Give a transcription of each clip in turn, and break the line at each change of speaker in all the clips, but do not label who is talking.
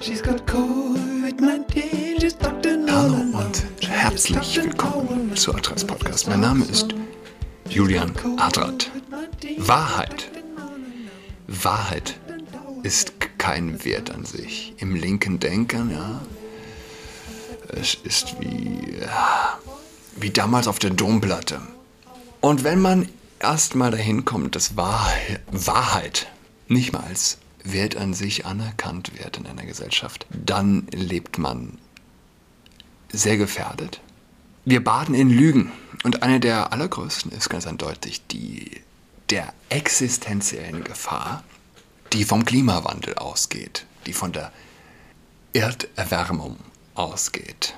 She's got COVID-19, she's Dr.
Hallo und herzlich willkommen zu Adress Podcast. Mein Name ist Julian Adrat. Wahrheit. Wahrheit ist kein Wert an sich. Im linken Denken, ja. Es ist wie, wie damals auf der Domplatte. Und wenn man erstmal dahin kommt, dass Wahrheit nicht mal als Wert an sich anerkannt wird in einer Gesellschaft, dann lebt man sehr gefährdet. Wir baden in Lügen. Und eine der allergrößten ist ganz eindeutig die der existenziellen Gefahr, die vom Klimawandel ausgeht, die von der Erderwärmung ausgeht.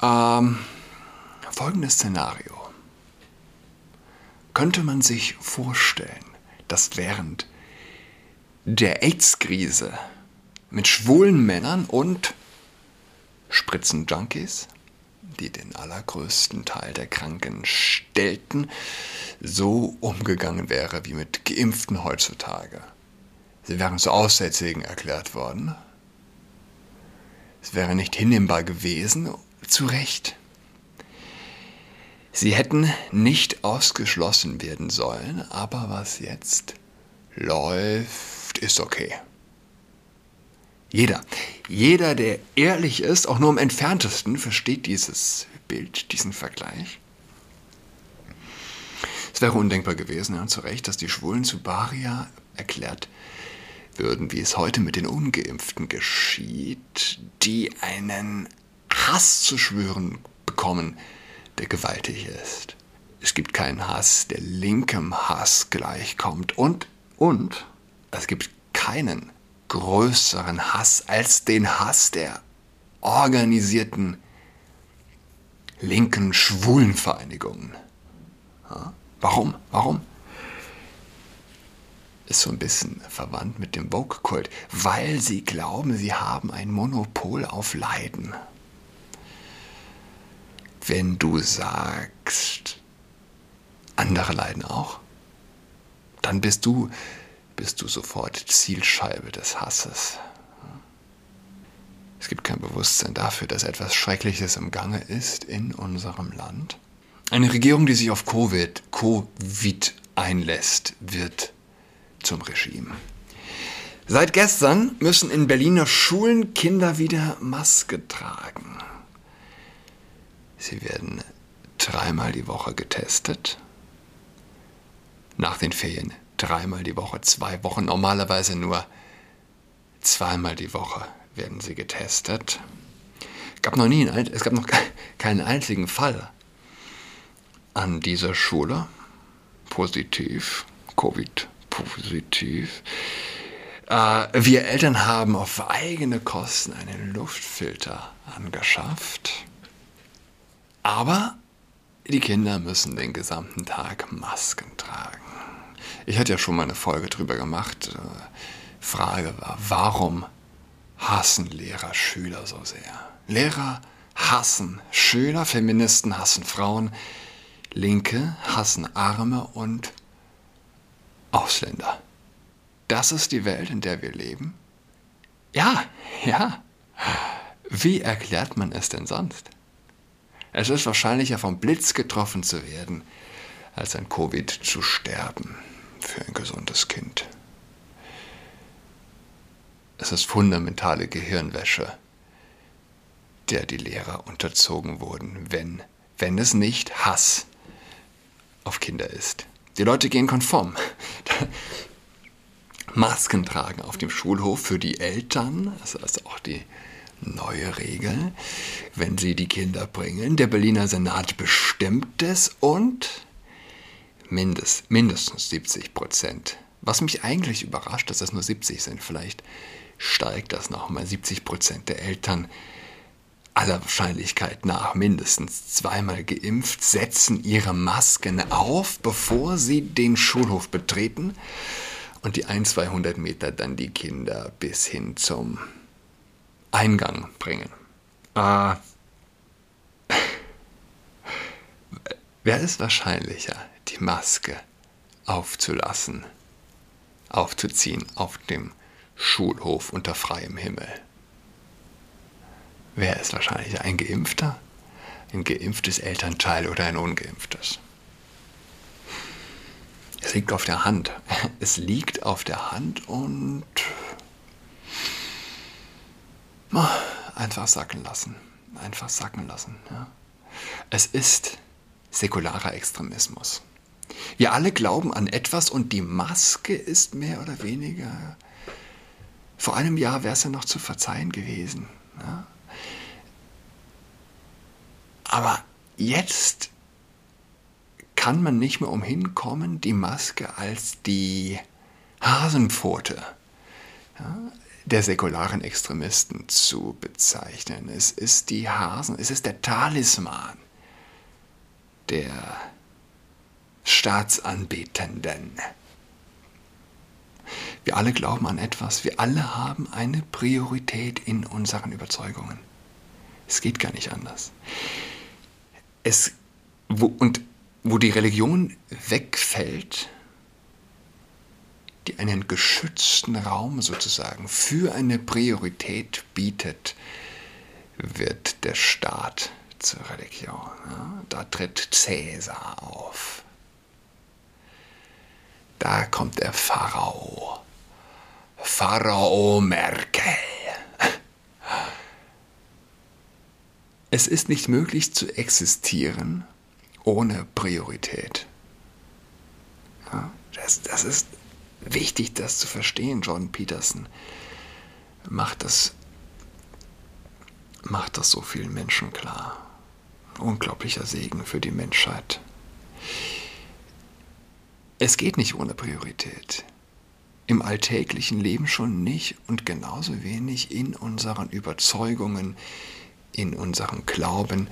Ähm, folgendes Szenario. Könnte man sich vorstellen, dass während der AIDS-Krise mit schwulen Männern und Spritzen-Junkies, die den allergrößten Teil der Kranken stellten, so umgegangen wäre wie mit Geimpften heutzutage. Sie wären zu Aussätzigen erklärt worden. Es wäre nicht hinnehmbar gewesen, zu Recht. Sie hätten nicht ausgeschlossen werden sollen, aber was jetzt läuft, ist okay. Jeder, jeder, der ehrlich ist, auch nur im entferntesten, versteht dieses Bild, diesen Vergleich. Es wäre undenkbar gewesen, ja, zu Recht, dass die Schwulen zu Baria erklärt würden, wie es heute mit den Ungeimpften geschieht, die einen Hass zu schwören bekommen, der gewaltig ist. Es gibt keinen Hass, der linkem Hass gleichkommt. Und, und, es gibt keinen größeren Hass als den Hass der organisierten linken Schwulenvereinigungen. Ja? Warum? Warum? Ist so ein bisschen verwandt mit dem Vogue-Kult, weil sie glauben, sie haben ein Monopol auf Leiden wenn du sagst, andere leiden auch, dann bist du, bist du sofort Zielscheibe des Hasses. Es gibt kein Bewusstsein dafür, dass etwas Schreckliches im Gange ist in unserem Land. Eine Regierung, die sich auf Covid, Covid einlässt, wird zum Regime. Seit gestern müssen in Berliner Schulen Kinder wieder Maske tragen. Sie werden dreimal die Woche getestet. Nach den Ferien dreimal die Woche, zwei Wochen, normalerweise nur zweimal die Woche werden sie getestet. Gab noch nie einen, es gab noch keinen einzigen Fall an dieser Schule. Positiv, Covid-positiv. Äh, wir Eltern haben auf eigene Kosten einen Luftfilter angeschafft. Aber die Kinder müssen den gesamten Tag Masken tragen. Ich hatte ja schon mal eine Folge drüber gemacht. Äh, Frage war, warum hassen Lehrer Schüler so sehr? Lehrer hassen Schüler, Feministen hassen Frauen, Linke hassen Arme und Ausländer. Das ist die Welt, in der wir leben? Ja, ja. Wie erklärt man es denn sonst? Es ist wahrscheinlicher vom Blitz getroffen zu werden, als an Covid zu sterben für ein gesundes Kind. Es ist fundamentale Gehirnwäsche, der die Lehrer unterzogen wurden, wenn, wenn es nicht Hass auf Kinder ist. Die Leute gehen konform. Masken tragen auf dem Schulhof für die Eltern, also auch die neue Regel, wenn Sie die Kinder bringen. Der Berliner Senat bestimmt es und mindest, mindestens 70 Prozent. Was mich eigentlich überrascht, dass es nur 70 sind. Vielleicht steigt das nochmal. 70 Prozent der Eltern aller Wahrscheinlichkeit nach mindestens zweimal geimpft, setzen ihre Masken auf, bevor sie den Schulhof betreten und die ein, 200 Meter dann die Kinder bis hin zum Eingang bringen. Äh, wer ist wahrscheinlicher, Maske aufzulassen, aufzuziehen auf dem Schulhof unter freiem Himmel. Wer ist wahrscheinlich ein Geimpfter? Ein geimpftes Elternteil oder ein ungeimpftes? Es liegt auf der Hand. Es liegt auf der Hand und einfach sacken lassen. Einfach sacken lassen. Ja. Es ist säkularer Extremismus. Wir alle glauben an etwas und die Maske ist mehr oder weniger. Vor einem Jahr wäre es ja noch zu verzeihen gewesen. Ja. Aber jetzt kann man nicht mehr umhin kommen, die Maske als die Hasenpfote ja, der säkularen Extremisten zu bezeichnen. Es ist die Hasen, es ist der Talisman der Staatsanbetenden. Wir alle glauben an etwas, wir alle haben eine Priorität in unseren Überzeugungen. Es geht gar nicht anders. Es, wo, und wo die Religion wegfällt, die einen geschützten Raum sozusagen für eine Priorität bietet, wird der Staat zur Religion. Da tritt Cäsar auf. Da kommt der Pharao. Pharao Merkel. Es ist nicht möglich zu existieren ohne Priorität. Das, das ist wichtig, das zu verstehen. Jordan Peterson macht das, macht das so vielen Menschen klar. Unglaublicher Segen für die Menschheit. Es geht nicht ohne Priorität. Im alltäglichen Leben schon nicht und genauso wenig in unseren Überzeugungen, in unserem Glauben.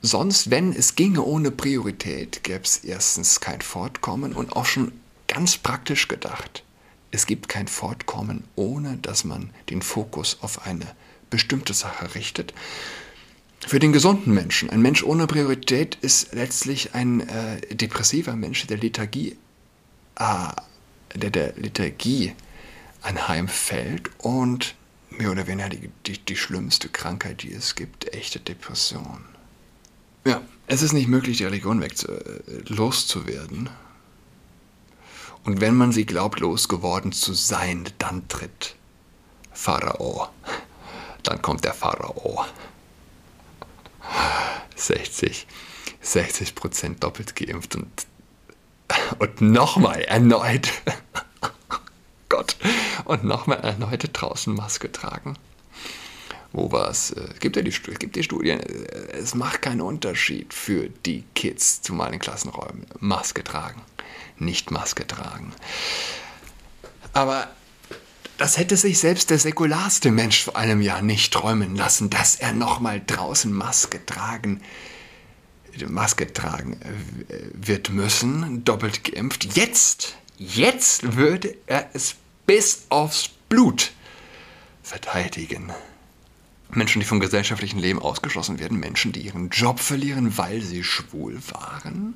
Sonst, wenn es ginge ohne Priorität, gäbe es erstens kein Fortkommen und auch schon ganz praktisch gedacht. Es gibt kein Fortkommen, ohne dass man den Fokus auf eine bestimmte Sache richtet. Für den gesunden Menschen, ein Mensch ohne Priorität ist letztlich ein äh, depressiver Mensch, der Lethargie, äh, der der Lethargie anheimfällt und mehr oder weniger die, die, die schlimmste Krankheit, die es gibt, echte Depression. Ja, es ist nicht möglich, die Religion weg äh, loszuwerden. Und wenn man sie glaubt, losgeworden zu sein, dann tritt Pharao. Dann kommt der Pharao. 60, 60 Prozent doppelt geimpft und, und nochmal erneut. Gott. Und nochmal erneut draußen Maske tragen. Wo was? Es gibt ja die, gibt die Studien, es macht keinen Unterschied für die Kids, zumal in Klassenräumen, Maske tragen, nicht Maske tragen. Aber das hätte sich selbst der säkularste Mensch vor einem Jahr nicht träumen lassen, dass er nochmal draußen Maske tragen, Maske tragen äh, wird müssen, doppelt geimpft. Jetzt, jetzt würde er es bis aufs Blut verteidigen. Menschen, die vom gesellschaftlichen Leben ausgeschlossen werden, Menschen, die ihren Job verlieren, weil sie schwul waren.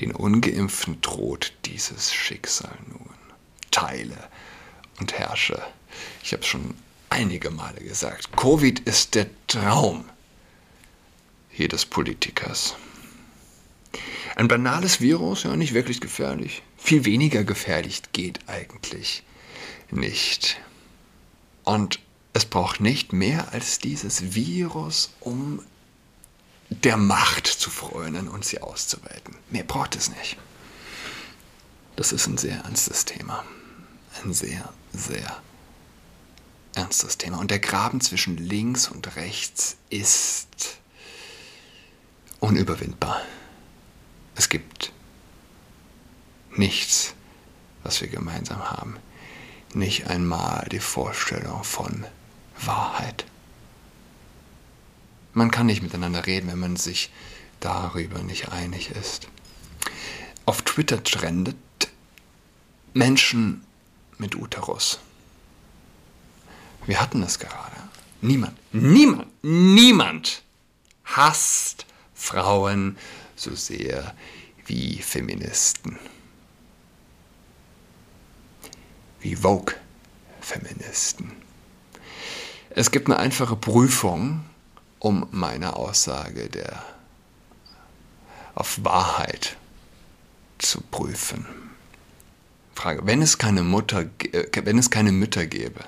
Den ungeimpften droht dieses Schicksal nun. Teile und herrsche. Ich habe es schon einige Male gesagt. Covid ist der Traum jedes Politikers. Ein banales Virus, ja, nicht wirklich gefährlich. Viel weniger gefährlich geht eigentlich nicht. Und es braucht nicht mehr als dieses Virus, um der Macht zu frönen und sie auszuweiten. Mehr braucht es nicht. Das ist ein sehr ernstes Thema. Ein sehr, sehr ernstes Thema. Und der Graben zwischen links und rechts ist unüberwindbar. Es gibt nichts, was wir gemeinsam haben. Nicht einmal die Vorstellung von Wahrheit. Man kann nicht miteinander reden, wenn man sich darüber nicht einig ist. Auf Twitter trendet Menschen mit Uterus. Wir hatten es gerade. Niemand, niemand, niemand hasst Frauen so sehr wie Feministen. wie Vogue-Feministen. Es gibt eine einfache Prüfung, um meine Aussage der auf Wahrheit zu prüfen. Frage, wenn es keine Mutter, äh, wenn es keine Mütter gäbe,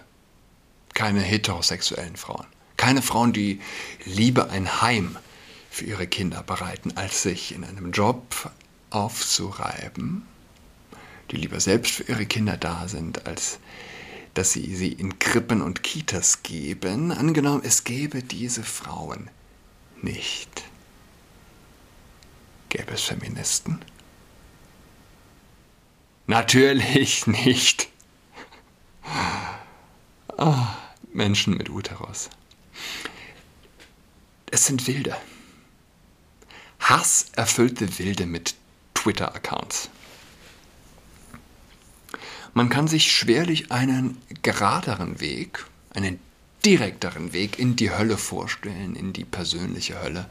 keine heterosexuellen Frauen, keine Frauen, die lieber ein Heim für ihre Kinder bereiten, als sich in einem Job aufzureiben, die lieber selbst für ihre Kinder da sind, als dass sie sie in Krippen und Kitas geben, angenommen es gäbe diese Frauen nicht. Gäbe es Feministen? Natürlich nicht. Oh, Menschen mit Uterus. Es sind Wilde. Hasserfüllte Wilde mit Twitter-Accounts. Man kann sich schwerlich einen geraderen Weg, einen direkteren Weg in die Hölle vorstellen, in die persönliche Hölle.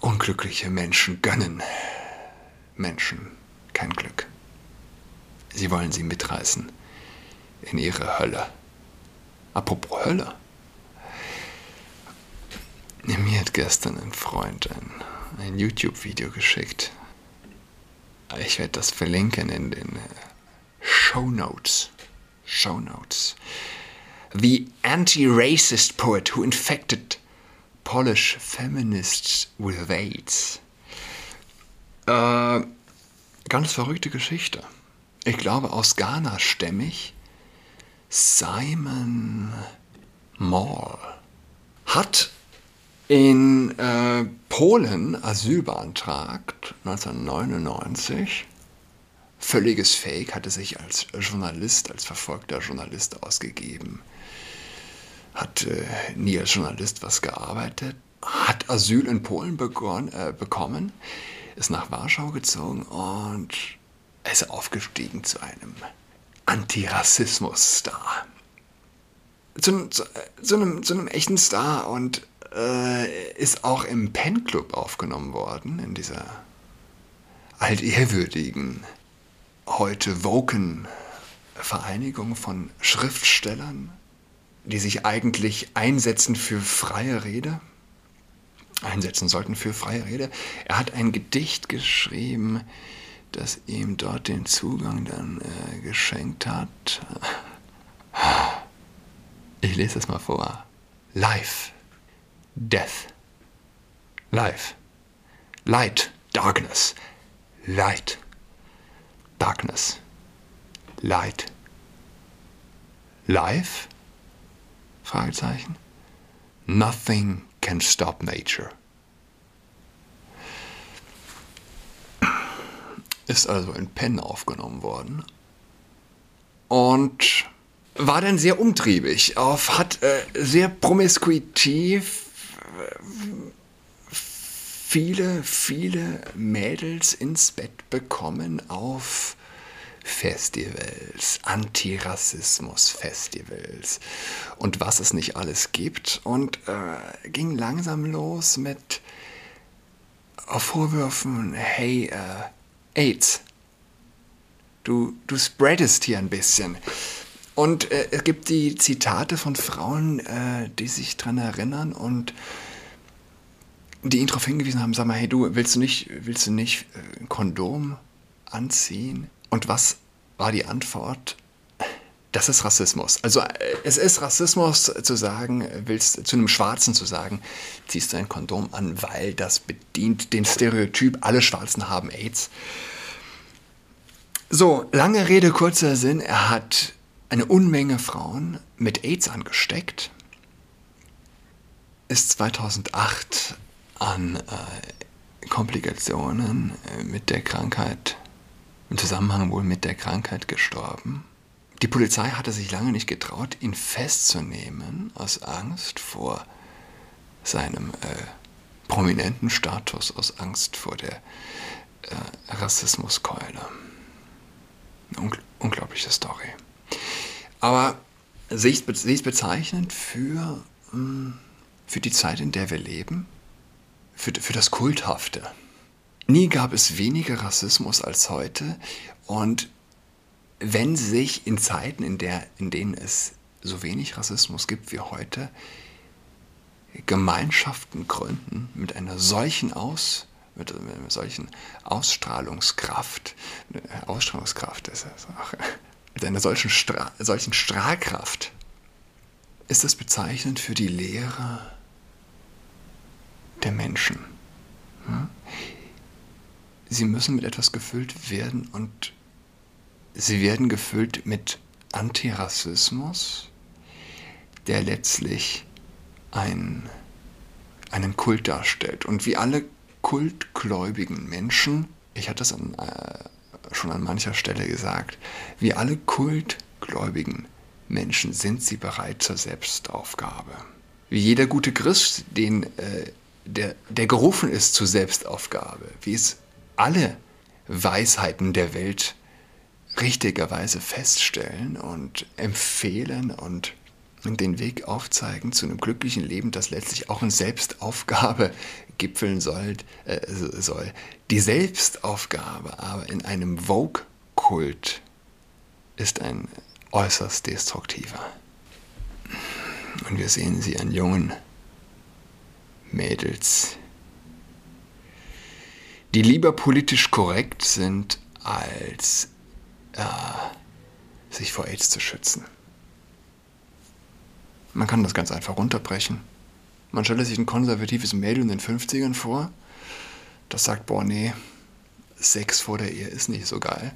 Unglückliche Menschen gönnen Menschen kein Glück. Sie wollen sie mitreißen in ihre Hölle. Apropos Hölle. Mir hat gestern ein Freund ein, ein YouTube-Video geschickt ich werde das verlinken in den äh, Show Notes. Show Notes. The anti-racist poet who infected Polish feminists with AIDS. Äh, ganz verrückte Geschichte. Ich glaube aus Ghana stämmig. Simon Moore hat in äh, Polen Asyl beantragt, 1999. Völliges Fake, hatte sich als Journalist, als verfolgter Journalist ausgegeben. Hat äh, nie als Journalist was gearbeitet. Hat Asyl in Polen begonnen, äh, bekommen, ist nach Warschau gezogen und ist aufgestiegen zu einem Antirassismus-Star. Zu, zu, zu, einem, zu einem echten Star und äh, ist auch im Pen Club aufgenommen worden, in dieser altehrwürdigen, heute woken Vereinigung von Schriftstellern, die sich eigentlich einsetzen für freie Rede, einsetzen sollten für freie Rede. Er hat ein Gedicht geschrieben, das ihm dort den Zugang dann äh, geschenkt hat. Ich lese es mal vor. Live death, life, light, darkness, light, darkness, light, life? Fragezeichen. Nothing can stop nature. Ist also in Penn aufgenommen worden und war dann sehr umtriebig, auf, hat äh, sehr promiskuitiv viele, viele Mädels ins Bett bekommen auf Festivals, Antirassismus-Festivals und was es nicht alles gibt. Und äh, ging langsam los mit Vorwürfen, hey, äh, AIDS, du, du spreadest hier ein bisschen. Und äh, es gibt die Zitate von Frauen, äh, die sich daran erinnern und die ihn darauf hingewiesen haben, sag mal, hey du, willst du nicht, willst du nicht äh, ein Kondom anziehen? Und was war die Antwort? Das ist Rassismus. Also äh, es ist Rassismus zu sagen, willst zu einem Schwarzen zu sagen, ziehst du ein Kondom an, weil das bedient den Stereotyp, alle Schwarzen haben AIDS. So, lange Rede, kurzer Sinn, er hat eine Unmenge Frauen mit AIDS angesteckt, ist 2008 an äh, Komplikationen äh, mit der Krankheit, im Zusammenhang wohl mit der Krankheit gestorben. Die Polizei hatte sich lange nicht getraut, ihn festzunehmen, aus Angst vor seinem äh, prominenten Status, aus Angst vor der äh, Rassismuskeule. Ungl unglaubliche Story. Aber sie ist, sie ist bezeichnend für, hm, für die Zeit, in der wir leben, für, für das Kulthafte. Nie gab es weniger Rassismus als heute und wenn sich in Zeiten, in, der, in denen es so wenig Rassismus gibt wie heute, Gemeinschaften gründen mit einer solchen Aus, mit, einer solchen Ausstrahlungskraft, Ausstrahlungskraft ist es auch, mit einer solchen, Stra solchen Strahlkraft, ist das bezeichnend für die Lehre der Menschen. Sie müssen mit etwas gefüllt werden und sie werden gefüllt mit Antirassismus, der letztlich ein, einen Kult darstellt. Und wie alle kultgläubigen Menschen, ich hatte es an, äh, schon an mancher Stelle gesagt, wie alle kultgläubigen Menschen sind sie bereit zur Selbstaufgabe. Wie jeder gute Christ, den, äh, der, der gerufen ist zur Selbstaufgabe, wie es alle Weisheiten der Welt richtigerweise feststellen und empfehlen und den Weg aufzeigen zu einem glücklichen Leben, das letztlich auch in Selbstaufgabe gipfeln soll. Äh, soll. Die Selbstaufgabe aber in einem Vogue-Kult ist ein äußerst destruktiver. Und wir sehen sie an jungen Mädels, die lieber politisch korrekt sind, als äh, sich vor AIDS zu schützen. Man kann das ganz einfach runterbrechen. Man stelle sich ein konservatives Mädel in den 50ern vor, das sagt, boah, nee, Sex vor der Ehe ist nicht so geil.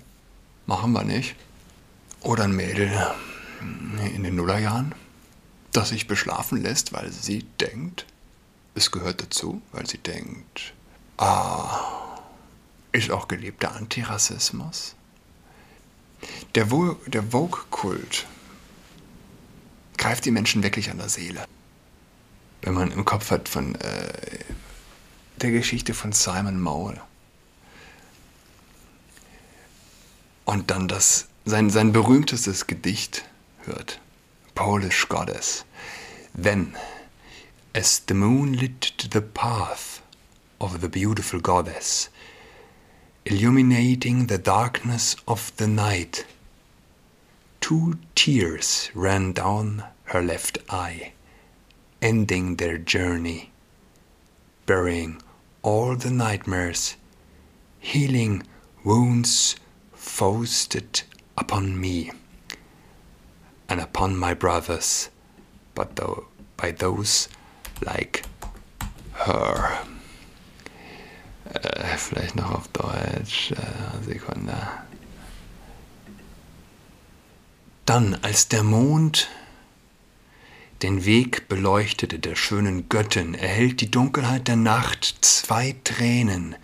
Machen wir nicht. Oder ein Mädel in den Nullerjahren, das sich beschlafen lässt, weil sie denkt, es gehört dazu, weil sie denkt, ah, ist auch gelebter Antirassismus. Der, Vogue-Kult greift die Menschen wirklich an der Seele. Wenn man im Kopf hat von äh, der Geschichte von Simon Mole. Und dann das, sein, sein berühmtestes Gedicht hört. Polish Goddess. Then, as the moon lit the path of the beautiful goddess, illuminating the darkness of the night, two tears ran down her left eye, ending their journey, burying all the nightmares, healing wounds foisted upon me and upon my brothers, but though by those like her. Äh, vielleicht noch auf Deutsch. Äh, Sekunde. Dann, als der Mond den Weg beleuchtete der schönen Göttin, erhellt die Dunkelheit der Nacht zwei Tränen,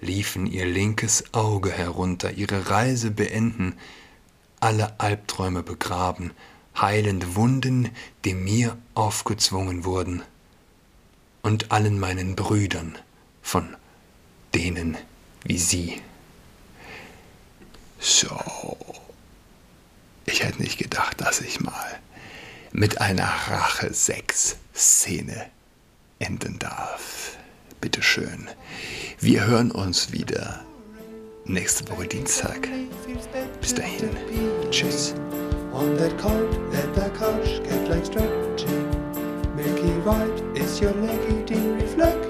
liefen ihr linkes Auge herunter, ihre Reise beenden, alle Albträume begraben, heilend Wunden, die mir aufgezwungen wurden, und allen meinen Brüdern von denen wie sie. So. Ich hätte nicht gedacht, dass ich mal mit einer Rache-Sex-Szene enden darf. Bitte schön. Wir hören uns wieder nächste Woche Dienstag. Bis dahin. Tschüss. On that card, let the couch get like stretching. Milky white is your leggy reflecting.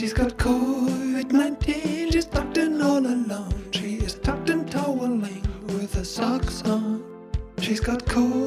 She's got COVID-19, she's tucked in all alone. She is tucked in toweling with her socks on. She's got COVID-19,